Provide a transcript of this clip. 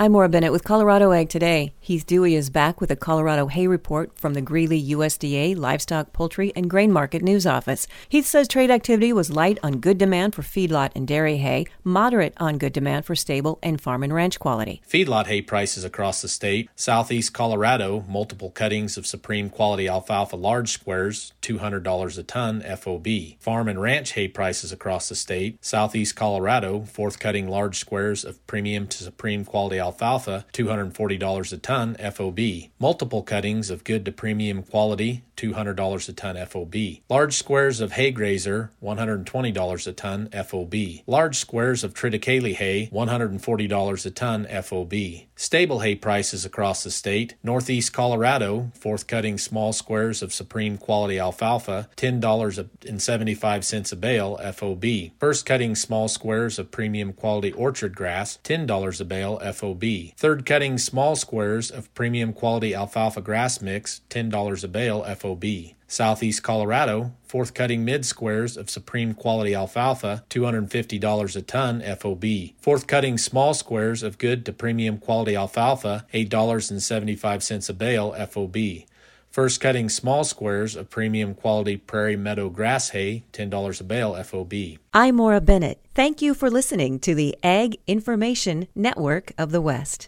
I'm Maura Bennett with Colorado Ag Today. Heath Dewey is back with a Colorado hay report from the Greeley USDA Livestock, Poultry, and Grain Market News Office. Heath says trade activity was light on good demand for feedlot and dairy hay, moderate on good demand for stable and farm and ranch quality. Feedlot hay prices across the state. Southeast Colorado, multiple cuttings of supreme quality alfalfa large squares, $200 a ton FOB. Farm and ranch hay prices across the state. Southeast Colorado, fourth cutting large squares of premium to supreme quality alfalfa, $240 a ton FOB. Multiple cuttings of good to premium quality, $200 a ton FOB. Large squares of hay grazer, $120 a ton FOB. Large squares of triticale hay, $140 a ton FOB. Stable hay prices across the state. Northeast Colorado, fourth cutting small squares of supreme quality alfalfa, $10.75 a bale FOB. First cutting small squares of premium quality orchard grass, $10 a bale FOB. Third cutting small squares of premium quality alfalfa grass mix, $10 a bale FOB. Southeast Colorado, fourth cutting mid squares of supreme quality alfalfa, $250 a ton FOB. Fourth cutting small squares of good to premium quality alfalfa, $8.75 a bale FOB. First cutting small squares of premium quality prairie meadow grass hay, $10 a bale FOB. I'm Maura Bennett. Thank you for listening to the Ag Information Network of the West.